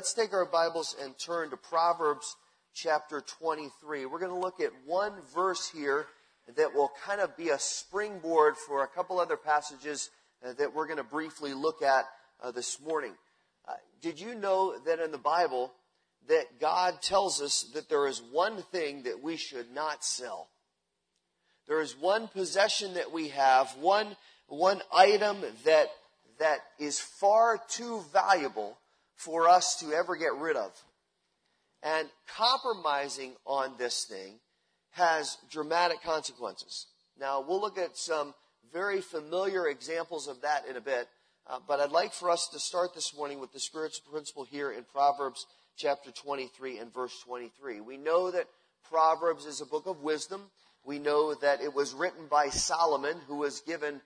let's take our Bibles and turn to Proverbs chapter 23. We're going to look at one verse here that will kind of be a springboard for a couple other passages uh, that we're going to briefly look at uh, this morning. Uh, did you know that in the Bible that God tells us that there is one thing that we should not sell? There is one possession that we have, one, one item that, that is far too valuable for us to ever get rid of. And compromising on this thing has dramatic consequences. Now, we'll look at some very familiar examples of that in a bit, uh, but I'd like for us to start this morning with the spiritual principle here in Proverbs chapter 23 and verse 23. We know that Proverbs is a book of wisdom. We know that it was written by Solomon, who was given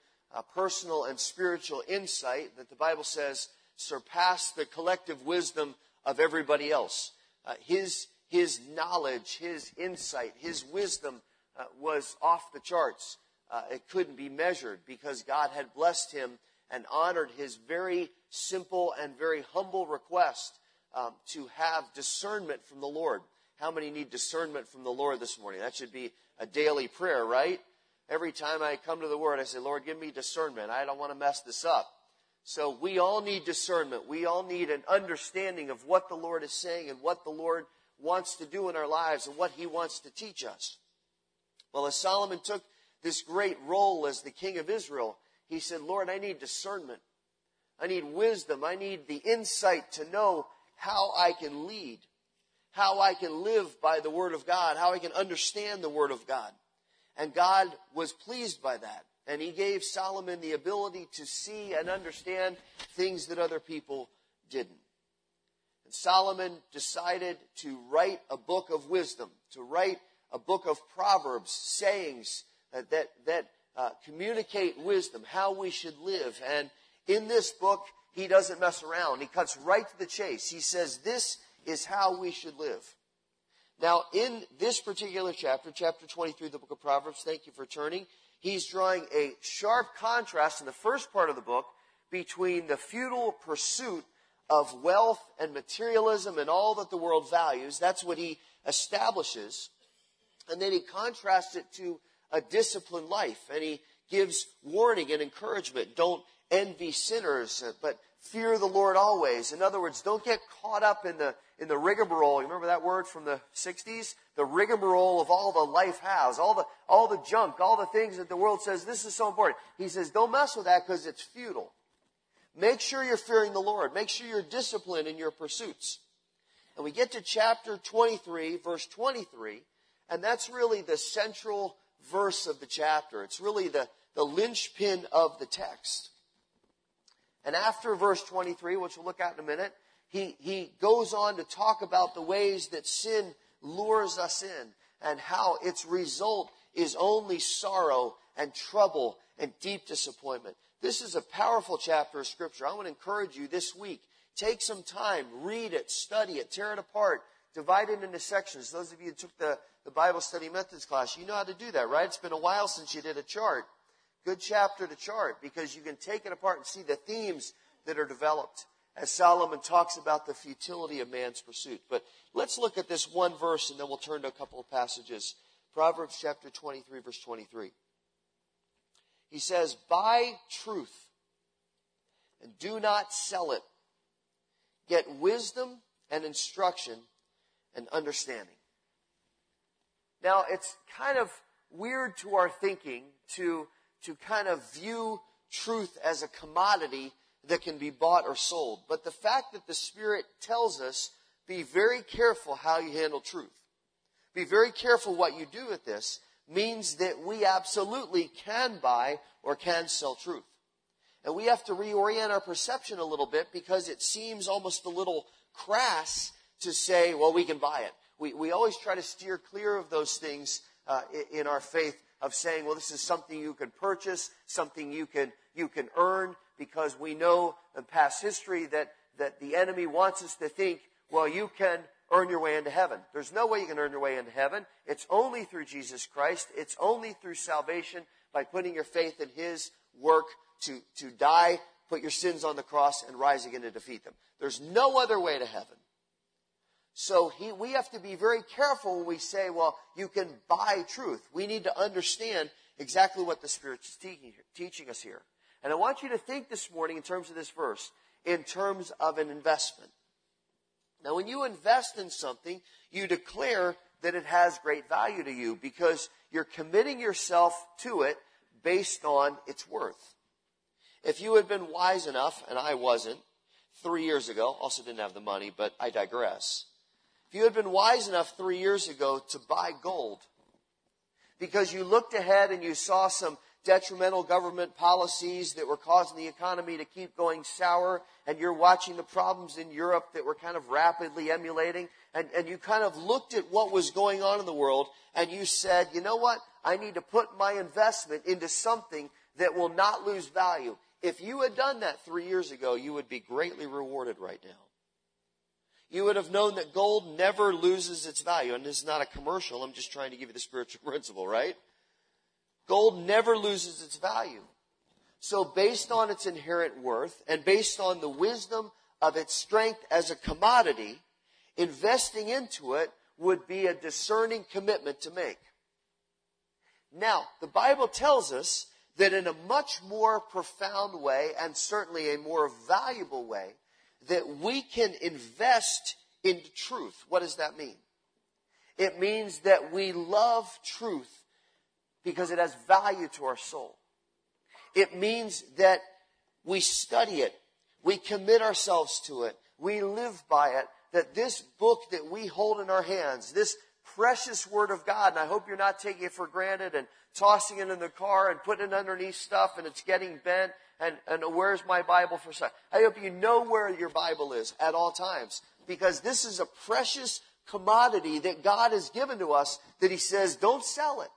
personal and spiritual insight that the Bible says surpassed the collective wisdom of everybody else. Uh, his, his knowledge, his insight, his wisdom uh, was off the charts. Uh, it couldn't be measured because God had blessed him and honored his very simple and very humble request um, to have discernment from the Lord. How many need discernment from the Lord this morning? That should be a daily prayer, right? Every time I come to the Word, I say, Lord, give me discernment. I don't want to mess this up. So we all need discernment. We all need an understanding of what the Lord is saying and what the Lord wants to do in our lives and what He wants to teach us. Well, as Solomon took this great role as the king of Israel, he said, Lord, I need discernment. I need wisdom. I need the insight to know how I can lead how I can live by the Word of God, how I can understand the Word of God. And God was pleased by that. And He gave Solomon the ability to see and understand things that other people didn't. And Solomon decided to write a book of wisdom, to write a book of proverbs, sayings that, that, that uh, communicate wisdom, how we should live. And in this book, he doesn't mess around. He cuts right to the chase. He says, This is how we should live. Now, in this particular chapter, chapter 23 of the book of Proverbs, thank you for turning, he's drawing a sharp contrast in the first part of the book between the futile pursuit of wealth and materialism and all that the world values. That's what he establishes. And then he contrasts it to a disciplined life. And he gives warning and encouragement. Don't envy sinners, but fear the Lord always. In other words, don't get caught up in the, in the rigmarole. You remember that word from the 60s? The rigmarole of all the life has, all the, all the junk, all the things that the world says, this is so important. He says, don't mess with that because it's futile. Make sure you're fearing the Lord. Make sure you're disciplined in your pursuits. And we get to chapter 23, verse 23, and that's really the central verse of the chapter. It's really the, the linchpin of the text. And after verse 23, which we'll look at in a minute, he, he goes on to talk about the ways that sin lures us in and how its result is only sorrow and trouble and deep disappointment. This is a powerful chapter of Scripture. I want to encourage you this week. Take some time, read it, study it, tear it apart, divide it into sections. Those of you who took the, the Bible study methods class, you know how to do that, right? It's been a while since you did a chart. Good chapter to chart because you can take it apart and see the themes that are developed as Solomon talks about the futility of man's pursuit. But let's look at this one verse and then we'll turn to a couple of passages. Proverbs chapter 23, verse 23. He says, Buy truth and do not sell it. Get wisdom and instruction and understanding. Now, it's kind of weird to our thinking to to kind of view truth as a commodity that can be bought or sold. But the fact that the Spirit tells us, be very careful how you handle truth. Be very careful what you do with this means that we absolutely can buy or can sell truth. And we have to reorient our perception a little bit because it seems almost a little crass to say, well, we can buy it. We, we always try to steer clear of those things uh, in our faith of saying, well, this is something you can purchase, something you can, you can earn, because we know in past history that, that the enemy wants us to think, well, you can earn your way into heaven. There's no way you can earn your way into heaven. It's only through Jesus Christ. It's only through salvation by putting your faith in His work to, to die, put your sins on the cross, and rise again to defeat them. There's no other way to heaven. So he, we have to be very careful when we say, well, you can buy truth. We need to understand exactly what the Spirit is teaching, teaching us here. And I want you to think this morning in terms of this verse, in terms of an investment. Now, when you invest in something, you declare that it has great value to you because you're committing yourself to it based on its worth. If you had been wise enough, and I wasn't, three years ago, also didn't have the money, but I digress. You had been wise enough three years ago to buy gold, because you looked ahead and you saw some detrimental government policies that were causing the economy to keep going sour, and you're watching the problems in Europe that were kind of rapidly emulating, and, and you kind of looked at what was going on in the world, and you said, you know what? I need to put my investment into something that will not lose value. If you had done that three years ago, you would be greatly rewarded right now. You would have known that gold never loses its value. And this is not a commercial. I'm just trying to give you the spiritual principle, right? Gold never loses its value. So based on its inherent worth and based on the wisdom of its strength as a commodity, investing into it would be a discerning commitment to make. Now, the Bible tells us that in a much more profound way and certainly a more valuable way, that we can invest in truth. What does that mean? It means that we love truth because it has value to our soul. It means that we study it. We commit ourselves to it. We live by it. That this book that we hold in our hands, this precious word of God, and I hope you're not taking it for granted and tossing it in the car and putting it underneath stuff and it's getting bent and, and where's my Bible for such. I hope you know where your Bible is at all times because this is a precious commodity that God has given to us that He says, don't sell it.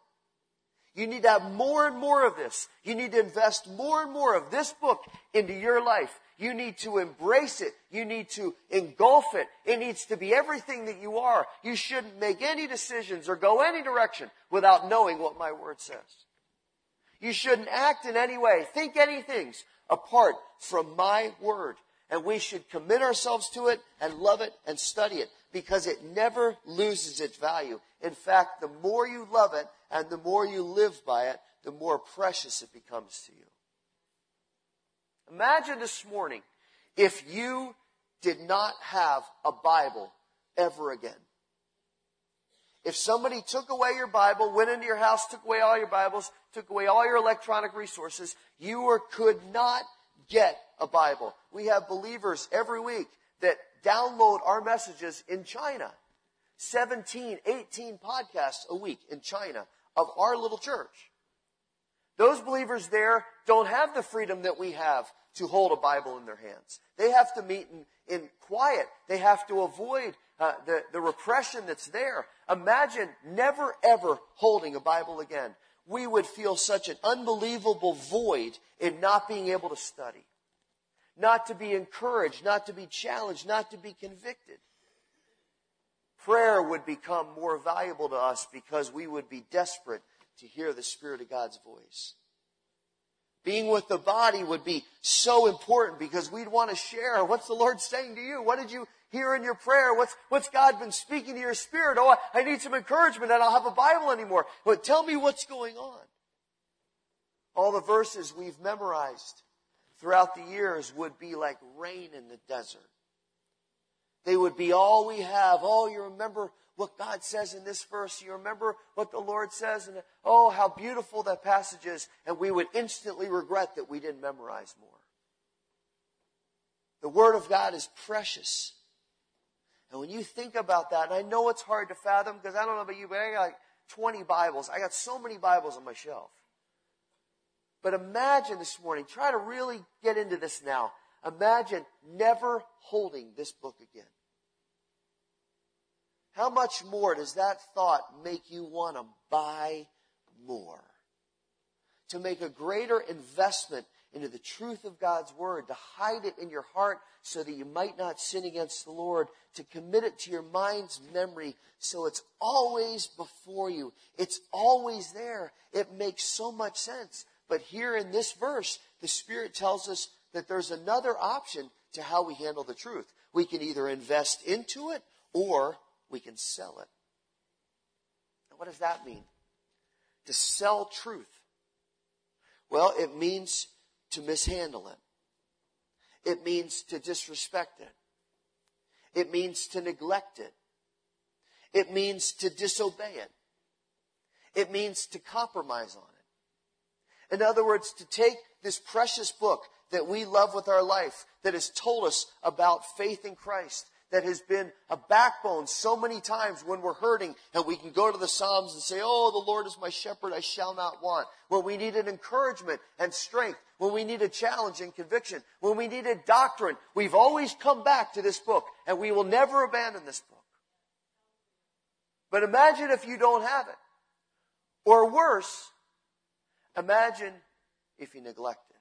You need to have more and more of this. You need to invest more and more of this book into your life. You need to embrace it. You need to engulf it. It needs to be everything that you are. You shouldn't make any decisions or go any direction without knowing what my word says. You shouldn't act in any way, think anything apart from my word. And we should commit ourselves to it and love it and study it because it never loses its value. In fact, the more you love it, and the more you live by it, the more precious it becomes to you. Imagine this morning if you did not have a Bible ever again. If somebody took away your Bible, went into your house, took away all your Bibles, took away all your electronic resources, you or could not get a Bible. We have believers every week that download our messages in China. 17, 18 podcasts a week in China of our little church. Those believers there don't have the freedom that we have to hold a Bible in their hands. They have to meet in, in quiet. They have to avoid uh, the, the repression that's there. Imagine never ever holding a Bible again. We would feel such an unbelievable void in not being able to study, not to be encouraged, not to be challenged, not to be convicted prayer would become more valuable to us because we would be desperate to hear the Spirit of God's voice. Being with the body would be so important because we'd want to share what's the Lord saying to you? What did you hear in your prayer? What's, what's God been speaking to your spirit? Oh, I, I need some encouragement. I don't have a Bible anymore. But tell me what's going on. All the verses we've memorized throughout the years would be like rain in the desert. They would be all we have. Oh, you remember what God says in this verse. You remember what the Lord says. And oh, how beautiful that passage is. And we would instantly regret that we didn't memorize more. The Word of God is precious. And when you think about that, and I know it's hard to fathom because I don't know about you, but I got like 20 Bibles. I got so many Bibles on my shelf. But imagine this morning, try to really get into this now. Imagine never holding this book again. How much more does that thought make you want to buy more? To make a greater investment into the truth of God's Word, to hide it in your heart so that you might not sin against the Lord, to commit it to your mind's memory so it's always before you. It's always there. It makes so much sense. But here in this verse, the Spirit tells us that there's another option to how we handle the truth. We can either invest into it or we can sell it. Now, what does that mean? To sell truth. Well, it means to mishandle it. It means to disrespect it. It means to neglect it. It means to disobey it. It means to compromise on it. In other words, to take this precious book that we love with our life, that has told us about faith in Christ, that has been a backbone so many times when we're hurting and we can go to the Psalms and say, Oh, the Lord is my shepherd, I shall not want. When we needed encouragement and strength, when we needed challenge and conviction, when we needed doctrine, we've always come back to this book and we will never abandon this book. But imagine if you don't have it. Or worse, imagine if you neglect it.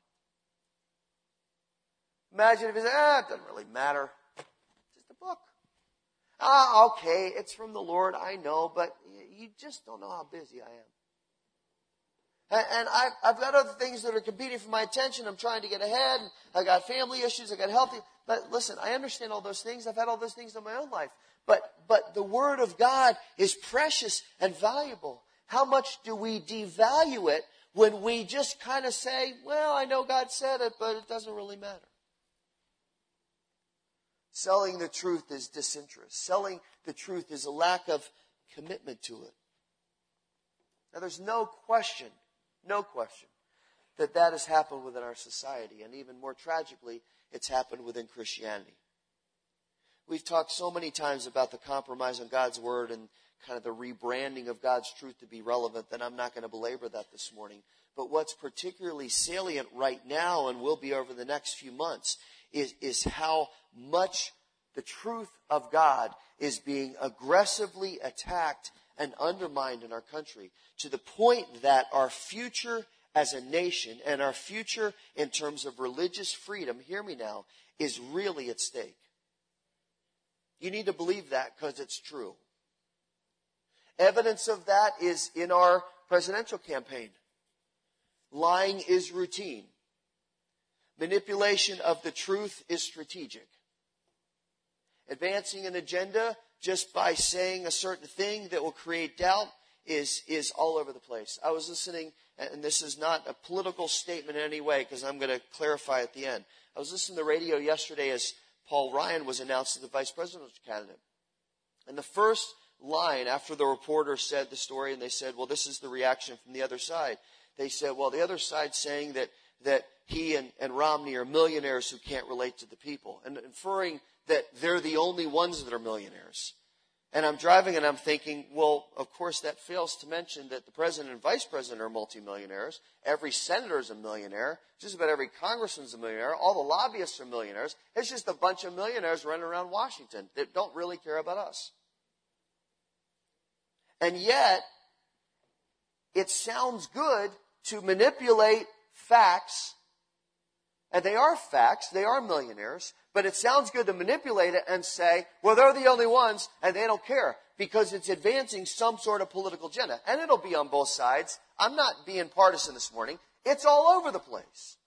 Imagine if you say, ah, it doesn't really matter. Ah, okay, it's from the Lord, I know, but you just don't know how busy I am. And I've, got other things that are competing for my attention. I'm trying to get ahead. I got family issues. I got healthy. But listen, I understand all those things. I've had all those things in my own life. But, but the Word of God is precious and valuable. How much do we devalue it when we just kind of say, well, I know God said it, but it doesn't really matter? Selling the truth is disinterest. Selling the truth is a lack of commitment to it. Now, there's no question, no question, that that has happened within our society. And even more tragically, it's happened within Christianity. We've talked so many times about the compromise on God's word and kind of the rebranding of God's truth to be relevant that I'm not going to belabor that this morning. But what's particularly salient right now and will be over the next few months is, is how much the truth of God is being aggressively attacked and undermined in our country to the point that our future as a nation and our future in terms of religious freedom, hear me now, is really at stake. You need to believe that because it's true. Evidence of that is in our presidential campaign. Lying is routine. Manipulation of the truth is strategic. Advancing an agenda just by saying a certain thing that will create doubt is, is all over the place. I was listening, and this is not a political statement in any way because I'm going to clarify at the end. I was listening to the radio yesterday as Paul Ryan was announced as the vice presidential candidate. And the first line after the reporter said the story and they said, well, this is the reaction from the other side. They said, well, the other side's saying that, that he and, and Romney are millionaires who can't relate to the people, and inferring that they're the only ones that are millionaires. And I'm driving and I'm thinking, well, of course, that fails to mention that the president and vice president are multimillionaires. Every senator is a millionaire. Just about every congressman's a millionaire. All the lobbyists are millionaires. It's just a bunch of millionaires running around Washington that don't really care about us. And yet, it sounds good to manipulate facts and they are facts, they are millionaires, but it sounds good to manipulate it and say, well, they're the only ones and they don't care because it's advancing some sort of political agenda. And it'll be on both sides. I'm not being partisan this morning. It's all over the place.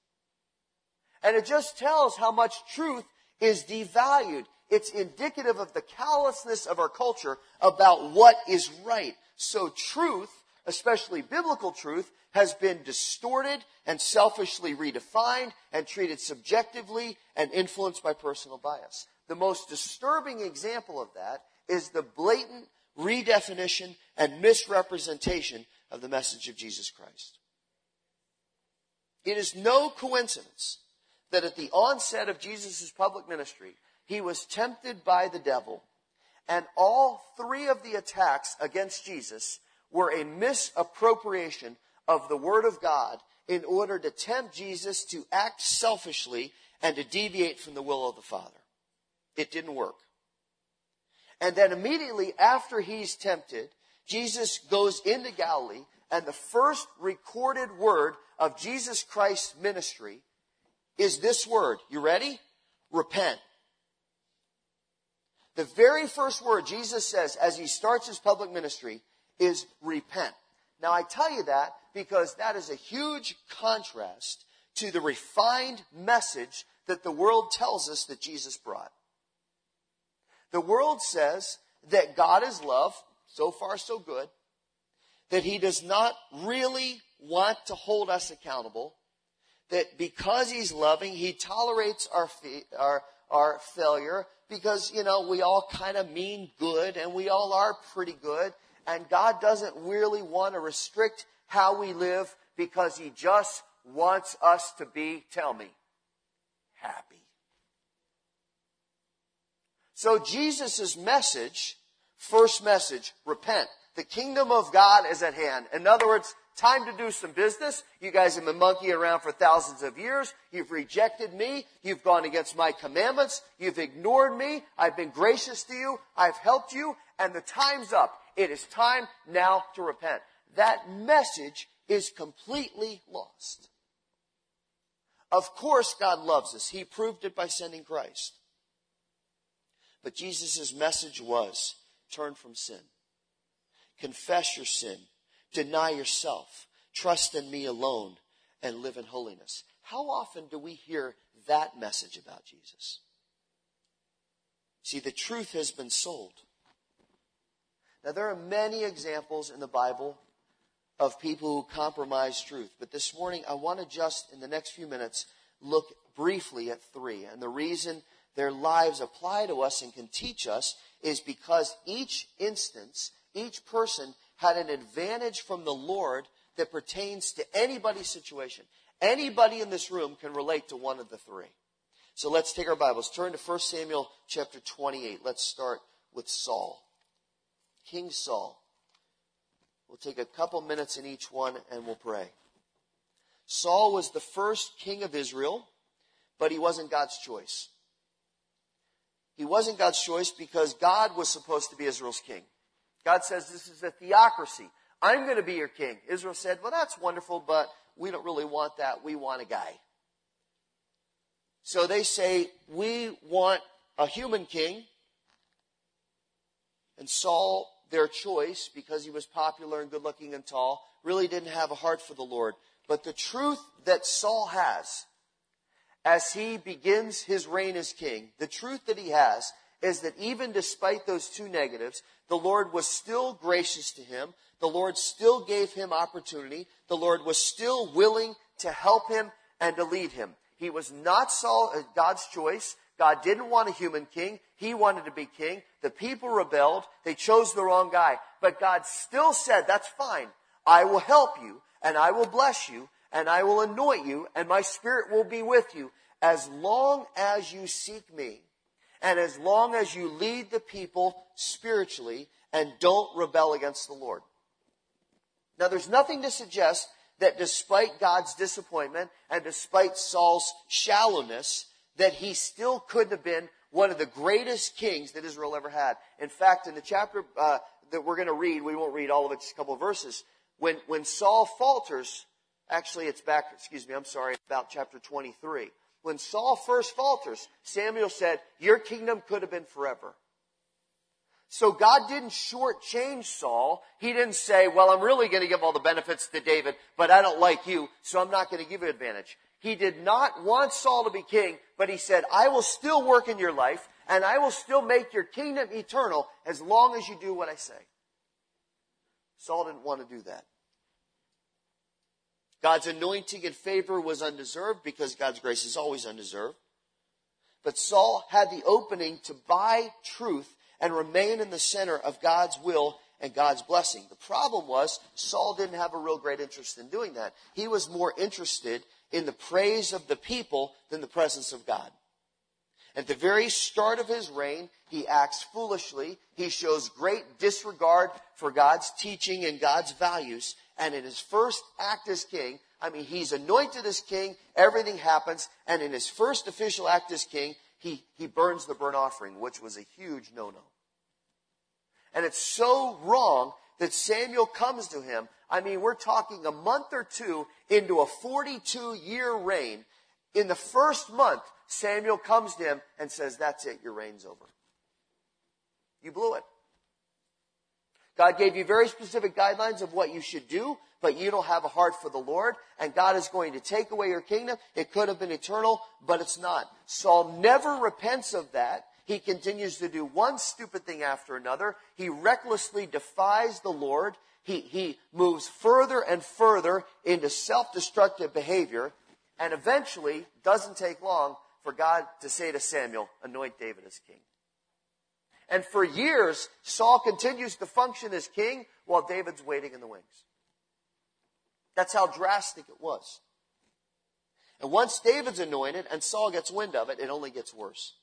And it just tells how much truth is devalued. It's indicative of the callousness of our culture about what is right. So truth, especially biblical truth, has been distorted and selfishly redefined and treated subjectively and influenced by personal bias. The most disturbing example of that is the blatant redefinition and misrepresentation of the message of Jesus Christ. It is no coincidence that at the onset of Jesus' public ministry, he was tempted by the devil, and all three of the attacks against Jesus were a misappropriation of the Word of God in order to tempt Jesus to act selfishly and to deviate from the will of the Father. It didn't work. And then immediately after he's tempted, Jesus goes into Galilee, and the first recorded word of Jesus Christ's ministry is this word. You ready? Repent. The very first word Jesus says as he starts his public ministry is repent. Now I tell you that because that is a huge contrast to the refined message that the world tells us that Jesus brought. The world says that God is love, so far so good, that he does not really want to hold us accountable, that because he's loving, he tolerates our, our, our failure because, you know, we all kind of mean good and we all are pretty good. And God doesn't really want to restrict how we live because he just wants us to be, tell me, happy. So Jesus' message, first message, repent. The kingdom of God is at hand. In other words, time to do some business. You guys have been monkeying around for thousands of years. You've rejected me. You've gone against my commandments. You've ignored me. I've been gracious to you. I've helped you. And the time's up. It is time now to repent. That message is completely lost. Of course, God loves us. He proved it by sending Christ. But Jesus' message was turn from sin. Confess your sin. Deny yourself. Trust in me alone and live in holiness. How often do we hear that message about Jesus? See, the truth has been sold. Now, there are many examples in the Bible of people who compromise truth, but this morning I want to just, in the next few minutes, look briefly at three. And the reason their lives apply to us and can teach us is because each instance, each person had an advantage from the Lord that pertains to anybody's situation. Anybody in this room can relate to one of the three. So let's take our Bibles. Turn to 1 Samuel chapter 28. Let's start with Saul. King Saul. We'll take a couple minutes in each one and we'll pray. Saul was the first king of Israel, but he wasn't God's choice. He wasn't God's choice because God was supposed to be Israel's king. God says this is a theocracy. I'm going to be your king. Israel said, well, that's wonderful, but we don't really want that. We want a guy. So they say, we want a human king. And Saul, their choice, because he was popular and good looking and tall, really didn't have a heart for the Lord. But the truth that Saul has as he begins his reign as king, the truth that he has is that even despite those two negatives, the Lord was still gracious to him. The Lord still gave him opportunity. The Lord was still willing to help him and to lead him. He was not Saul, uh, God's choice. God didn't want a human king. He wanted to be king. The people rebelled. They chose the wrong guy. But God still said, that's fine. I will help you and I will bless you and I will anoint you, and my spirit will be with you as long as you seek me, and as long as you lead the people spiritually and don't rebel against the Lord. Now, there's nothing to suggest that despite God's disappointment and despite Saul's shallowness, that he still couldn't have been one of the greatest kings that Israel ever had. In fact, in the chapter uh, that we're going to read, we won't read all of it, just a couple of verses. When, when Saul falters, Actually, it's back, excuse me, I'm sorry, about chapter 23. When Saul first falters, Samuel said, Your kingdom could have been forever. So God didn't shortchange Saul. He didn't say, Well, I'm really going to give all the benefits to David, but I don't like you, so I'm not going to give you advantage. He did not want Saul to be king, but he said, I will still work in your life, and I will still make your kingdom eternal as long as you do what I say. Saul didn't want to do that. God's anointing and favor was undeserved because God's grace is always undeserved. But Saul had the opening to buy truth and remain in the center of God's will and God's blessing. The problem was Saul didn't have a real great interest in doing that. He was more interested in the praise of the people than the presence of God. At the very start of his reign, he acts foolishly. He shows great disregard for God's teaching and God's values. And in his first act as king, I mean, he's anointed as king, everything happens, and in his first official act as king, he, he burns the burnt offering, which was a huge no-no. And it's so wrong that Samuel comes to him. I mean, we're talking a month or two into a 42 year reign. In the first month, Samuel comes to him and says, That's it, your reign's over. You blew it. God gave you very specific guidelines of what you should do, but you don't have a heart for the Lord, and God is going to take away your kingdom. It could have been eternal, but it's not. Saul never repents of that. He continues to do one stupid thing after another. He recklessly defies the Lord. He, he moves further and further into self-destructive behavior. And eventually, doesn't take long for God to say to Samuel, anoint David as king. And for years, Saul continues to function as king while David's waiting in the wings. That's how drastic it was. And once David's anointed and Saul gets wind of it, it only gets worse.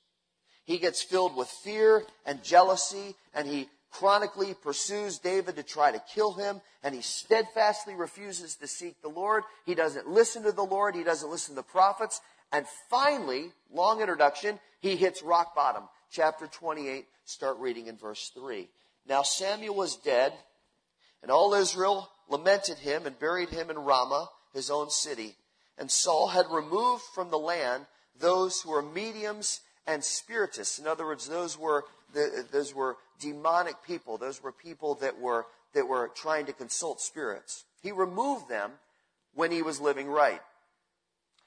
He gets filled with fear and jealousy and he chronically pursues David to try to kill him and he steadfastly refuses to seek the Lord. He doesn't listen to the Lord. He doesn't listen to the prophets. And finally, long introduction, he hits rock bottom. Chapter 28, start reading in verse 3. Now Samuel was dead and all Israel lamented him and buried him in Ramah, his own city. And Saul had removed from the land those who were mediums and spiritists. In other words, those were, the, those were demonic people. Those were people that were, that were trying to consult spirits. He removed them when he was living right.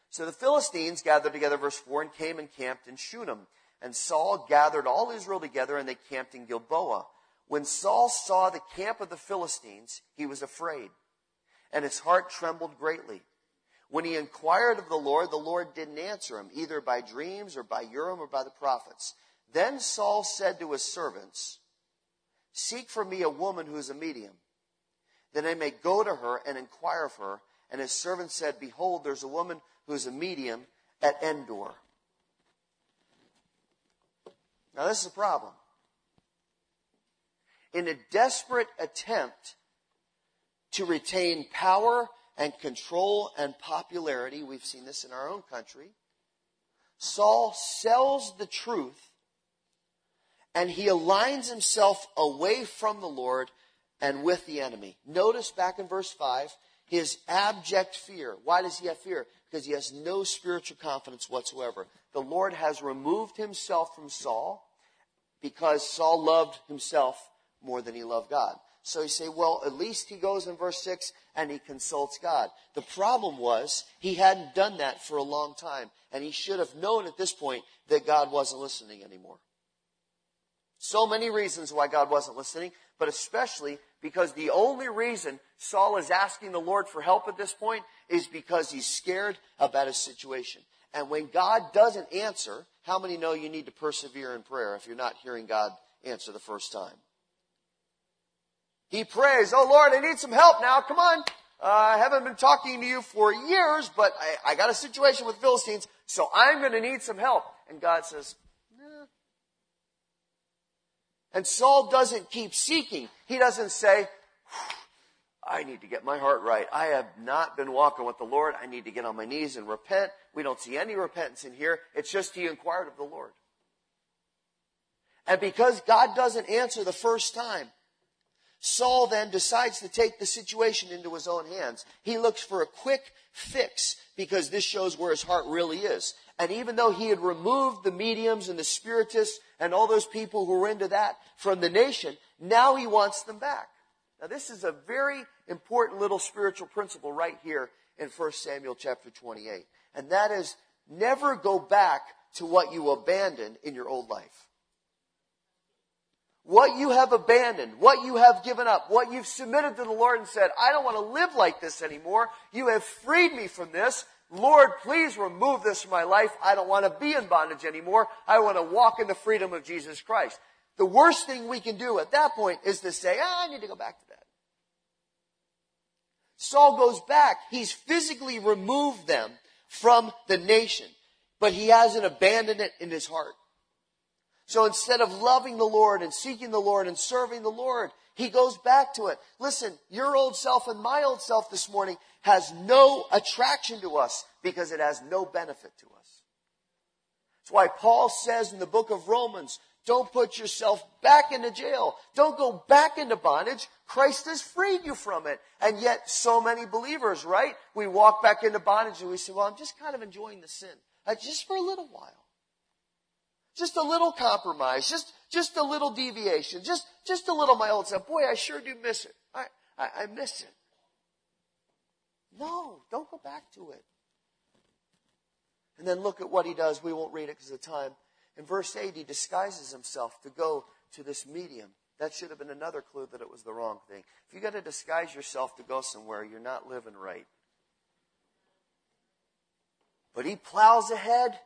So the Philistines gathered together, verse 4, and came and camped in Shunem. And Saul gathered all Israel together, and they camped in Gilboa. When Saul saw the camp of the Philistines, he was afraid, and his heart trembled greatly. When he inquired of the Lord, the Lord didn't answer him, either by dreams or by Urim or by the prophets. Then Saul said to his servants, Seek for me a woman who is a medium, that I may go to her and inquire of her. And his servant said, Behold, there's a woman who is a medium at Endor. Now, this is a problem in a desperate attempt to retain power and control and popularity, we've seen this in our own country, Saul sells the truth and he aligns himself away from the Lord and with the enemy. Notice back in verse 5 his abject fear. Why does he have fear? Because he has no spiritual confidence whatsoever. The Lord has removed himself from Saul because Saul loved himself more than he loved God. So you say, well, at least he goes in verse 6 and he consults God. The problem was he hadn't done that for a long time, and he should have known at this point that God wasn't listening anymore. So many reasons why God wasn't listening, but especially because the only reason Saul is asking the Lord for help at this point is because he's scared about his situation. And when God doesn't answer, how many know you need to persevere in prayer if you're not hearing God answer the first time? He prays, Oh Lord, I need some help now. Come on. Uh, I haven't been talking to you for years, but I, I got a situation with Philistines, so I'm going to need some help. And God says, nah. And Saul doesn't keep seeking. He doesn't say, I need to get my heart right. I have not been walking with the Lord. I need to get on my knees and repent. We don't see any repentance in here. It's just he inquired of the Lord. And because God doesn't answer the first time, Saul then decides to take the situation into his own hands. He looks for a quick fix because this shows where his heart really is. And even though he had removed the mediums and the spiritists and all those people who were into that from the nation, now he wants them back. Now this is a very important little spiritual principle right here in 1 Samuel chapter 28. And that is never go back to what you abandoned in your old life what you have abandoned, what you have given up, what you've submitted to the Lord and said, I don't want to live like this anymore. You have freed me from this. Lord, please remove this from my life. I don't want to be in bondage anymore. I want to walk in the freedom of Jesus Christ. The worst thing we can do at that point is to say, ah, I need to go back to that. Saul goes back. He's physically removed them from the nation, but he hasn't abandoned it in his heart. So instead of loving the Lord and seeking the Lord and serving the Lord, he goes back to it. Listen, your old self and my old self this morning has no attraction to us because it has no benefit to us. That's why Paul says in the book of Romans, don't put yourself back into jail. Don't go back into bondage. Christ has freed you from it. And yet, so many believers, right? We walk back into bondage and we say, well, I'm just kind of enjoying the sin. Uh, just for a little while. Just a little compromise, just, just a little deviation, just, just a little my old self. Boy, I sure do miss it. I, I, I miss it. No, don't go back to it. And then look at what he does. We won't read it because of time. In verse 8, he disguises himself to go to this medium. That should have been another clue that it was the wrong thing. If you got to disguise yourself to go somewhere, you're not living right. But he plows ahead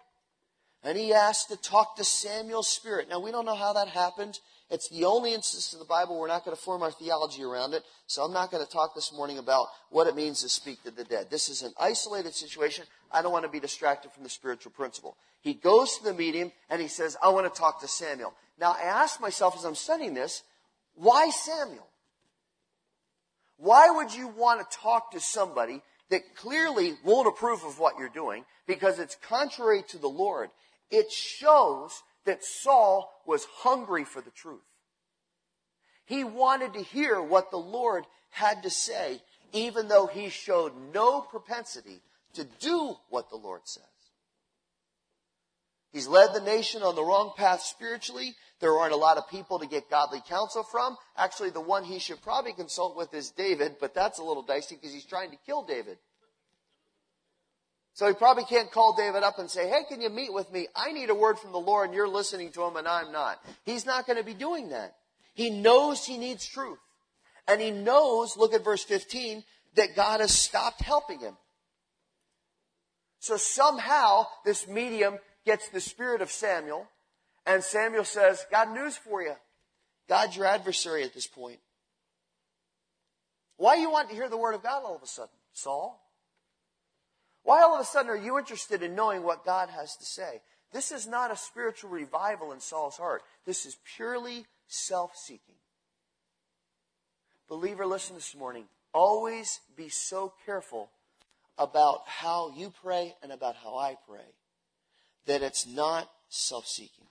and he asked to talk to Samuel's spirit. Now, we don't know how that happened. It's the only instance in the Bible we're not going to form our theology around it. So I'm not going to talk this morning about what it means to speak to the dead. This is an isolated situation. I don't want to be distracted from the spiritual principle. He goes to the medium and he says, I want to talk to Samuel. Now, I ask myself as I'm studying this, why Samuel? Why would you want to talk to somebody that clearly won't approve of what you're doing because it's contrary to the Lord? It shows that Saul was hungry for the truth. He wanted to hear what the Lord had to say, even though he showed no propensity to do what the Lord says. He's led the nation on the wrong path spiritually. There aren't a lot of people to get godly counsel from. Actually, the one he should probably consult with is David, but that's a little dicey because he's trying to kill David. So he probably can't call David up and say, Hey, can you meet with me? I need a word from the Lord and you're listening to him and I'm not. He's not going to be doing that. He knows he needs truth. And he knows, look at verse 15, that God has stopped helping him. So somehow this medium gets the spirit of Samuel and Samuel says, Got news for you. God's your adversary at this point. Why do you want to hear the word of God all of a sudden, Saul? Why all of a sudden are you interested in knowing what God has to say? This is not a spiritual revival in Saul's heart. This is purely self seeking. Believer, listen this morning. Always be so careful about how you pray and about how I pray that it's not self seeking.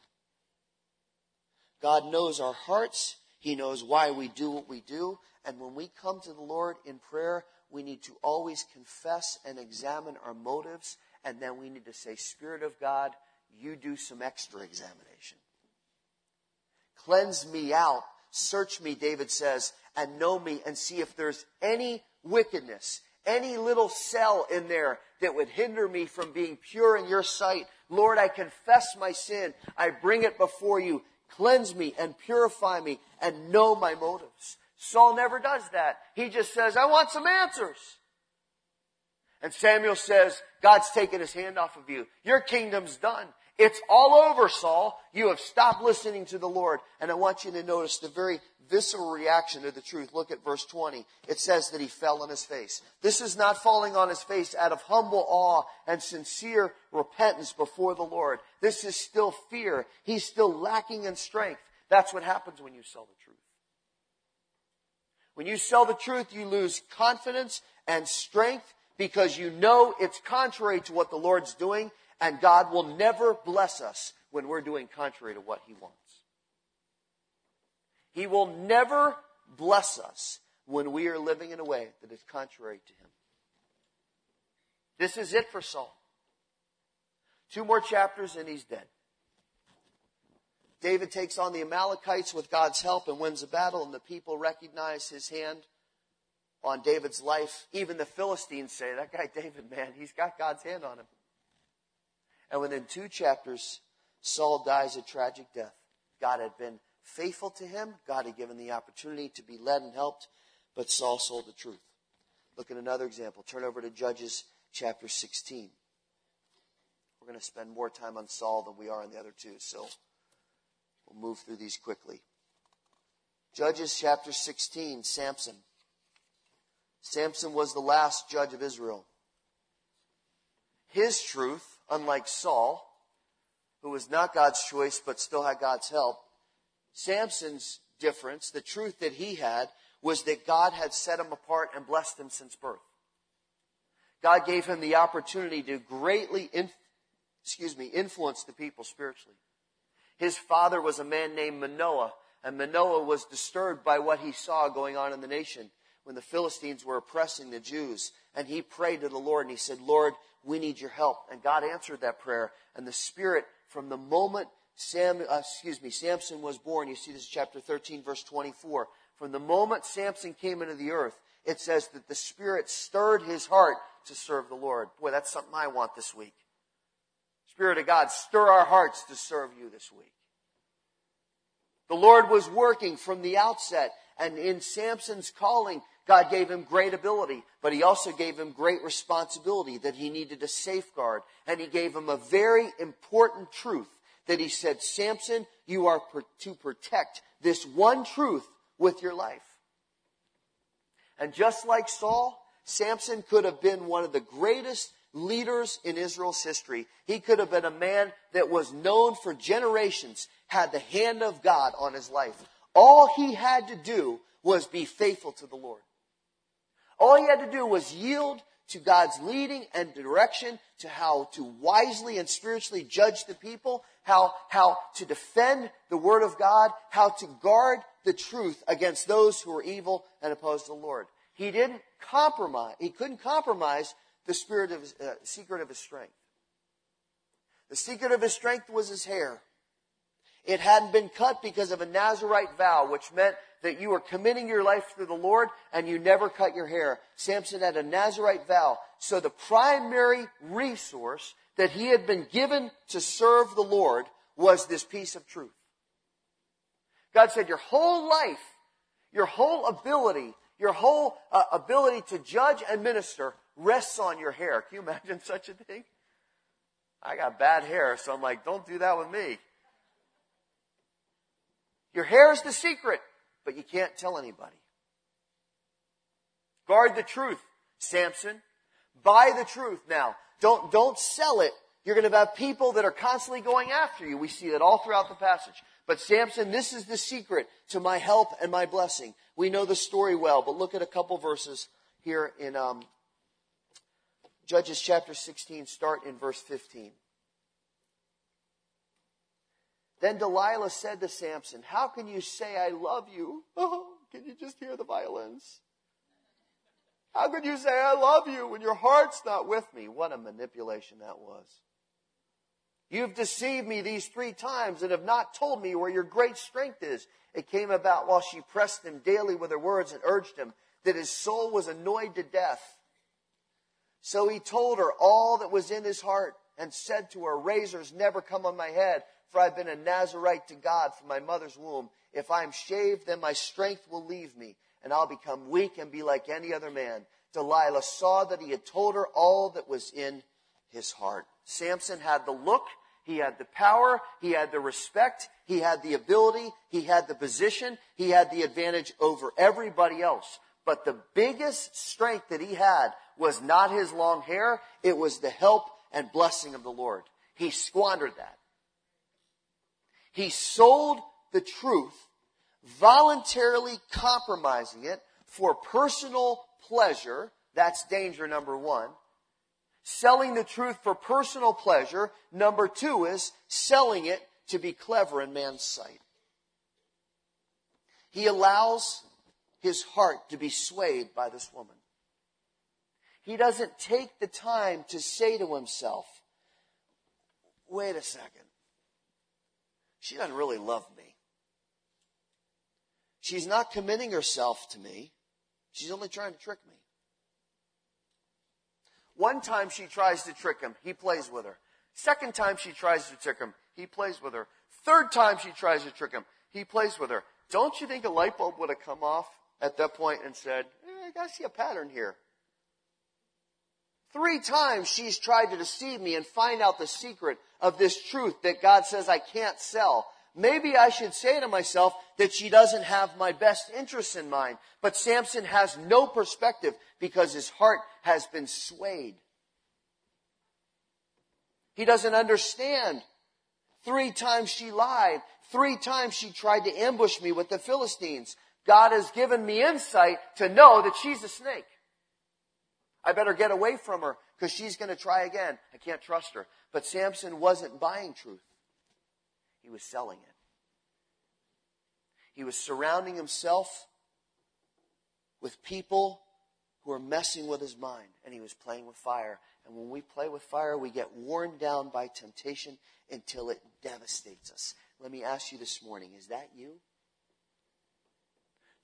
God knows our hearts. He knows why we do what we do. And when we come to the Lord in prayer, we need to always confess and examine our motives, and then we need to say, Spirit of God, you do some extra examination. Cleanse me out, search me, David says, and know me, and see if there's any wickedness, any little cell in there that would hinder me from being pure in your sight. Lord, I confess my sin. I bring it before you. Cleanse me and purify me and know my motives. Saul never does that. He just says, I want some answers. And Samuel says, God's taken his hand off of you. Your kingdom's done. It's all over, Saul. You have stopped listening to the Lord. And I want you to notice the very visceral reaction to the truth. Look at verse 20. It says that he fell on his face. This is not falling on his face out of humble awe and sincere repentance before the Lord. This is still fear. He's still lacking in strength. That's what happens when you sell the truth. When you sell the truth, you lose confidence and strength because you know it's contrary to what the Lord's doing, and God will never bless us when we're doing contrary to what He wants. He will never bless us when we are living in a way that is contrary to Him. This is it for Saul. Two more chapters and he's dead. David takes on the Amalekites with God's help and wins the battle, and the people recognize his hand on David's life. Even the Philistines say, That guy David, man, he's got God's hand on him. And within two chapters, Saul dies a tragic death. God had been faithful to him, God had given the opportunity to be led and helped, but Saul sold the truth. Look at another example. Turn over to Judges chapter 16. We're going to spend more time on Saul than we are on the other two, so We'll move through these quickly. Judges chapter 16, Samson. Samson was the last judge of Israel. His truth, unlike Saul, who was not God's choice but still had God's help, Samson's difference, the truth that he had, was that God had set him apart and blessed him since birth. God gave him the opportunity to greatly, excuse me, influence the people spiritually. His father was a man named Manoah, and Manoah was disturbed by what he saw going on in the nation when the Philistines were oppressing the Jews. And he prayed to the Lord and he said, Lord, we need your help. And God answered that prayer. And the Spirit, from the moment Sam, uh, excuse me, Samson was born, you see this chapter 13, verse 24. From the moment Samson came into the earth, it says that the Spirit stirred his heart to serve the Lord. Boy, that's something I want this week. Spirit of God, stir our hearts to serve you this week. The Lord was working from the outset, and in Samson's calling, God gave him great ability, but he also gave him great responsibility that he needed to safeguard. And he gave him a very important truth that he said, Samson, you are to protect this one truth with your life. And just like Saul, Samson could have been one of the greatest leaders in Israel's history. He could have been a man that was known for generations, had the hand of God on his life. All he had to do was be faithful to the Lord. All he had to do was yield to God's leading and direction to how to wisely and spiritually judge the people, how, how to defend the word of God, how to guard the truth against those who are evil and opposed to the Lord. He didn't compromise. He couldn't compromise the spirit of his, uh, secret of his strength. The secret of his strength was his hair. It hadn't been cut because of a Nazarite vow, which meant that you were committing your life to the Lord and you never cut your hair. Samson had a Nazarite vow. So the primary resource that he had been given to serve the Lord was this piece of truth. God said, your whole life, your whole ability, your whole uh, ability to judge and minister rests on your hair. Can you imagine such a thing? I got bad hair, so I'm like, don't do that with me. Your hair is the secret, but you can't tell anybody. Guard the truth, Samson. Buy the truth now. Don't, don't sell it. You're going to have people that are constantly going after you. We see that all throughout the passage. But Samson, this is the secret to my help and my blessing. We know the story well, but look at a couple verses here in um, Judges chapter 16, start in verse 15. Then Delilah said to Samson, How can you say I love you? Oh, can you just hear the violins? How could you say I love you when your heart's not with me? What a manipulation that was. You've deceived me these three times and have not told me where your great strength is. It came about while she pressed him daily with her words and urged him that his soul was annoyed to death. So he told her all that was in his heart and said to her, Razors never come on my head, for I've been a Nazarite to God from my mother's womb. If I am shaved, then my strength will leave me, and I'll become weak and be like any other man. Delilah saw that he had told her all that was in his heart. Samson had the look, he had the power, he had the respect, he had the ability, he had the position, he had the advantage over everybody else. But the biggest strength that he had was not his long hair, it was the help and blessing of the Lord. He squandered that. He sold the truth, voluntarily compromising it for personal pleasure. That's danger number one. Selling the truth for personal pleasure. Number two is selling it to be clever in man's sight. He allows his heart to be swayed by this woman. He doesn't take the time to say to himself, wait a second she doesn't really love me. She's not committing herself to me. She's only trying to trick me. One time she tries to trick him, he plays with her. Second time she tries to trick him, he plays with her. Third time she tries to trick him, he plays with her. Don't you think a light bulb would have come off at that point and said, eh, I see a pattern here. Three times she's tried to deceive me and find out the secret of this truth that God says I can't sell. Maybe I should say to myself that she doesn't have my best interests in mind. But Samson has no perspective because his heart has been swayed. He doesn't understand. Three times she lied. Three times she tried to ambush me with the Philistines. God has given me insight to know that she's a snake. I better get away from her because she's going to try again. I can't trust her. But Samson wasn't buying truth. He was selling it. He was surrounding himself with people who are messing with his mind, and he was playing with fire. And when we play with fire, we get worn down by temptation until it devastates us. Let me ask you this morning is that you?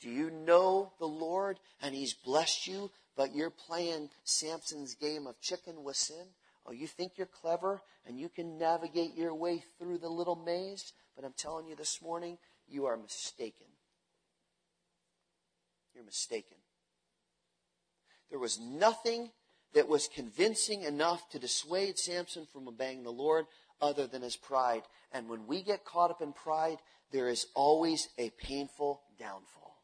Do you know the Lord and He's blessed you, but you're playing Samson's game of chicken with sin Oh, you think you're clever and you can navigate your way through the little maze? But I'm telling you this morning, you are mistaken. You're mistaken. There was nothing that was convincing enough to dissuade Samson from obeying the Lord other than his pride. And when we get caught up in pride, there is always a painful downfall.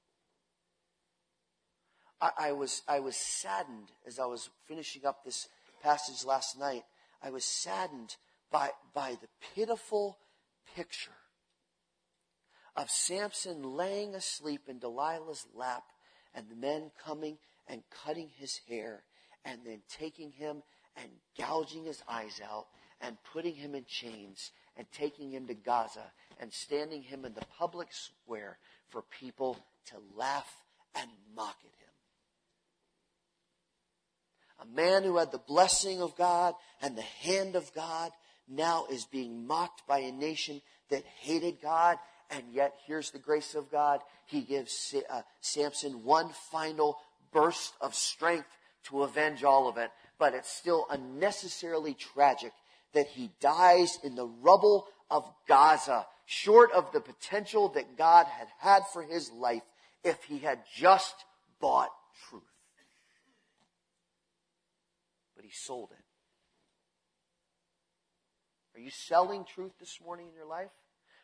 I, I, was, I was saddened as I was finishing up this passage last night. I was saddened by, by the pitiful picture of Samson laying asleep in Delilah's lap and the men coming and cutting his hair and then taking him and gouging his eyes out and putting him in chains and taking him to Gaza and standing him in the public square for people to laugh and mock at him. A man who had the blessing of God and the hand of God now is being mocked by a nation that hated God. And yet, here's the grace of God. He gives uh, Samson one final burst of strength to avenge all of it. But it's still unnecessarily tragic that he dies in the rubble of Gaza, short of the potential that God had had for his life if he had just bought truth. But he sold it. Are you selling truth this morning in your life?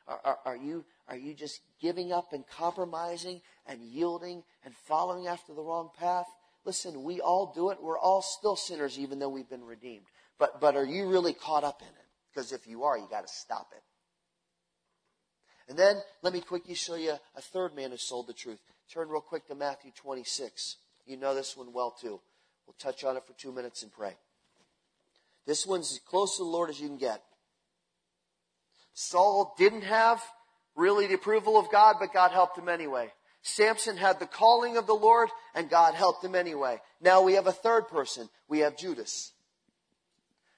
Are, are, are, you, are you just giving up and compromising and yielding and following after the wrong path? Listen, we all do it. We're all still sinners even though we've been redeemed. But, but are you really caught up in it? Because if you are, you got to stop it. And then let me quickly show you a third man who sold the truth. Turn real quick to Matthew 26. You know this one well too. We'll touch on it for two minutes and pray. This one's as close to the Lord as you can get. Saul didn't have really the approval of God, but God helped him anyway. Samson had the calling of the Lord, and God helped him anyway. Now we have a third person. We have Judas.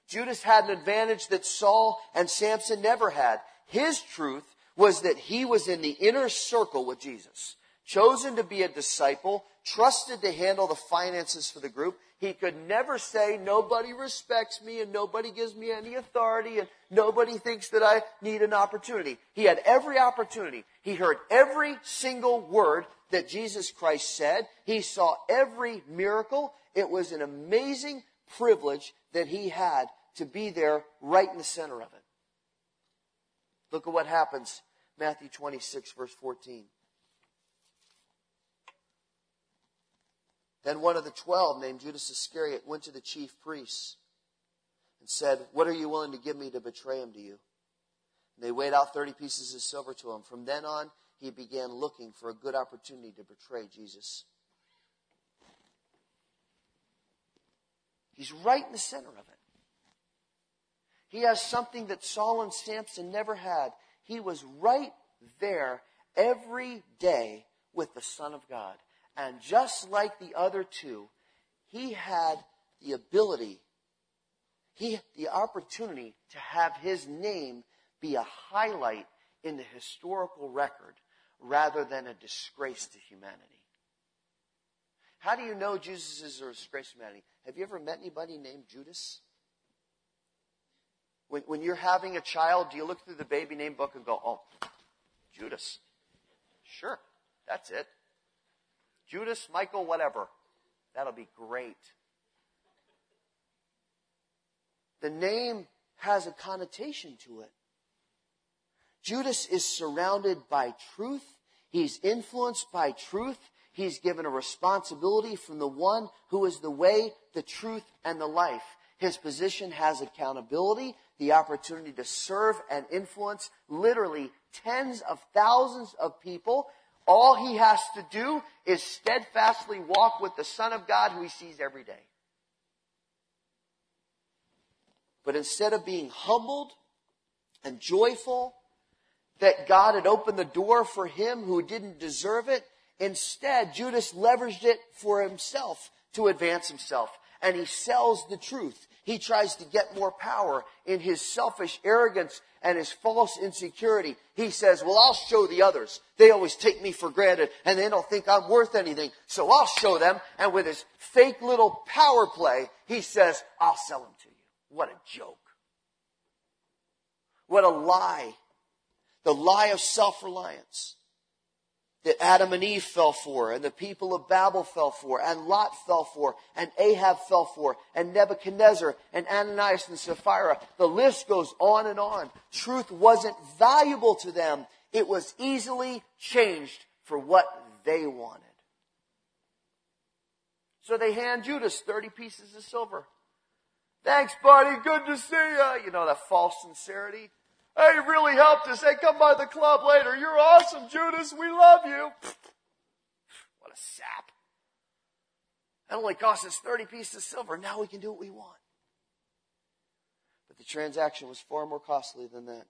Judas had an advantage that Saul and Samson never had. His truth was that he was in the inner circle with Jesus, chosen to be a disciple, trusted to handle the finances for the group. He could never say, nobody respects me and nobody gives me any authority and nobody thinks that I need an opportunity. He had every opportunity. He heard every single word that Jesus Christ said. He saw every miracle. It was an amazing privilege that he had to be there right in the center of it. Look at what happens. Matthew 26, verse 14. Then one of the twelve, named Judas Iscariot, went to the chief priests and said, What are you willing to give me to betray him to you? And they weighed out 30 pieces of silver to him. From then on, he began looking for a good opportunity to betray Jesus. He's right in the center of it. He has something that Saul and Samson never had. He was right there every day with the Son of God. And just like the other two, he had the ability, he the opportunity to have his name be a highlight in the historical record rather than a disgrace to humanity. How do you know Jesus is a disgrace to humanity? Have you ever met anybody named Judas? When, when you're having a child, do you look through the baby name book and go, oh, Judas? Sure, that's it. Judas, Michael, whatever. That'll be great. The name has a connotation to it. Judas is surrounded by truth. He's influenced by truth. He's given a responsibility from the one who is the way, the truth, and the life. His position has accountability, the opportunity to serve and influence literally tens of thousands of people. All he has to do is steadfastly walk with the Son of God who he sees every day. But instead of being humbled and joyful that God had opened the door for him who didn't deserve it, Instead, Judas leveraged it for himself to advance himself. And he sells the truth. He tries to get more power in his selfish arrogance and his false insecurity. He says, well, I'll show the others. They always take me for granted and they don't think I'm worth anything. So I'll show them. And with his fake little power play, he says, I'll sell them to you. What a joke. What a lie. The lie of self reliance that Adam and Eve fell for, and the people of Babel fell for, and Lot fell for, and Ahab fell for, and Nebuchadnezzar, and Ananias and Sapphira. The list goes on and on. Truth wasn't valuable to them. It was easily changed for what they wanted. So they hand Judas 30 pieces of silver. Thanks, buddy. Good to see you. You know, that false sincerity. Hey, really helped us. Hey, come by the club later. You're awesome, Judas. We love you. What a sap. That only cost us 30 pieces of silver. Now we can do what we want. But the transaction was far more costly than that.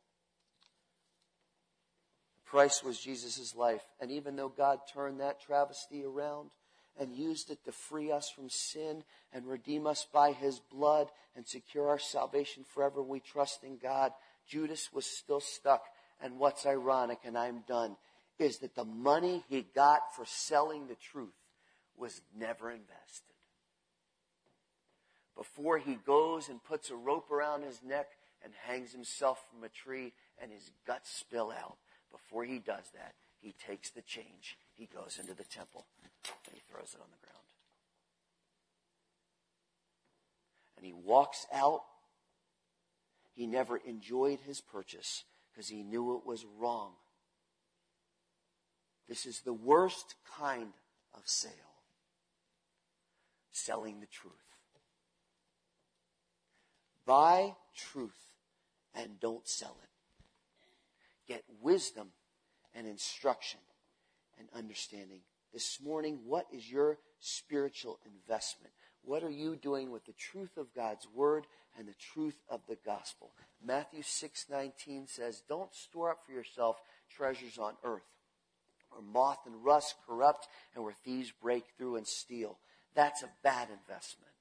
The price was Jesus' life. And even though God turned that travesty around and used it to free us from sin and redeem us by his blood and secure our salvation forever, we trust in God Judas was still stuck. And what's ironic, and I'm done, is that the money he got for selling the truth was never invested. Before he goes and puts a rope around his neck and hangs himself from a tree and his guts spill out, before he does that, he takes the change. He goes into the temple and he throws it on the ground. And he walks out he never enjoyed his purchase because he knew it was wrong. This is the worst kind of sale selling the truth. Buy truth and don't sell it. Get wisdom and instruction and understanding. This morning, what is your spiritual investment? What are you doing with the truth of God's word and the truth of the gospel? Matthew 6:19 says, "Don't store up for yourself treasures on earth, where moth and rust corrupt and where thieves break through and steal." That's a bad investment.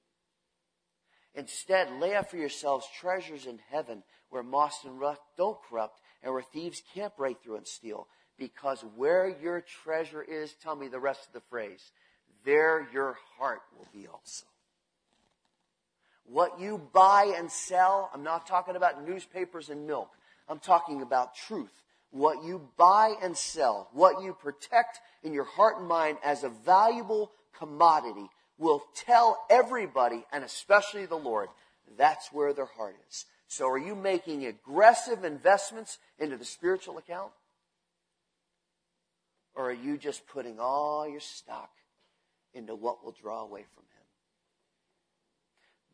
Instead, lay up for yourselves treasures in heaven where moth and rust don't corrupt and where thieves can't break through and steal. Because where your treasure is, tell me the rest of the phrase, there your heart will be also. What you buy and sell, I'm not talking about newspapers and milk. I'm talking about truth. What you buy and sell, what you protect in your heart and mind as a valuable commodity will tell everybody, and especially the Lord, that's where their heart is. So are you making aggressive investments into the spiritual account? Or are you just putting all your stock into what will draw away from him?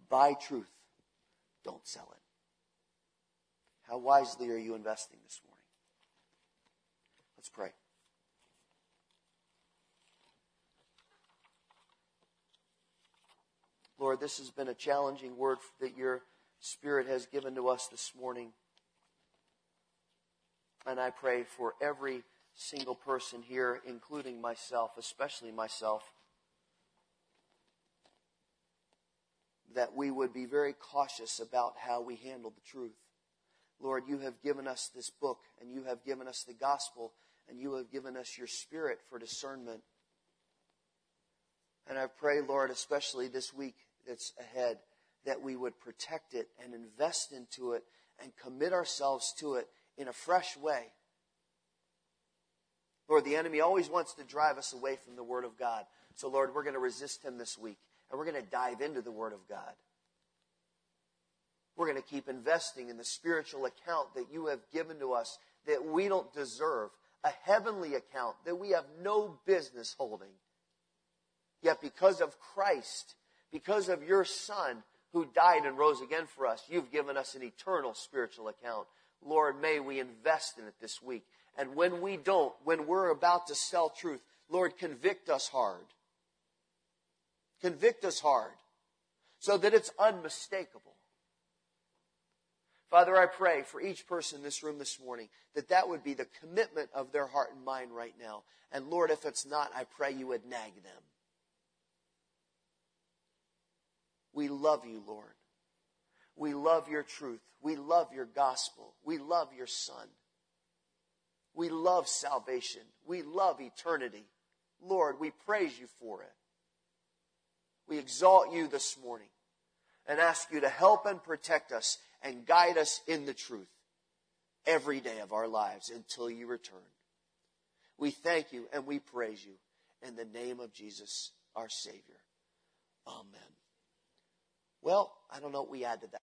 Buy truth. Don't sell it. How wisely are you investing this morning? Let's pray. Lord, this has been a challenging word that your Spirit has given to us this morning. And I pray for every single person here, including myself, especially myself, that we would be very cautious about how we handle the truth. Lord, you have given us this book, and you have given us the gospel, and you have given us your spirit for discernment. And I pray, Lord, especially this week that's ahead, that we would protect it and invest into it and commit ourselves to it in a fresh way. Lord, the enemy always wants to drive us away from the Word of God. So, Lord, we're going to resist him this week and we're going to dive into the Word of God. We're going to keep investing in the spiritual account that you have given to us that we don't deserve, a heavenly account that we have no business holding. Yet, because of Christ, because of your Son who died and rose again for us, you've given us an eternal spiritual account. Lord, may we invest in it this week. And when we don't, when we're about to sell truth, Lord, convict us hard. Convict us hard so that it's unmistakable. Father, I pray for each person in this room this morning that that would be the commitment of their heart and mind right now. And Lord, if it's not, I pray you would nag them. We love you, Lord. We love your truth. We love your gospel. We love your son. We love salvation. We love eternity. Lord, we praise you for it. We exalt you this morning. and ask you to help and protect us and guide us in the truth every day of our lives until you return. We thank you and we praise you in the name of Jesus, our Savior. Amen. Well, I don't know what we add to that.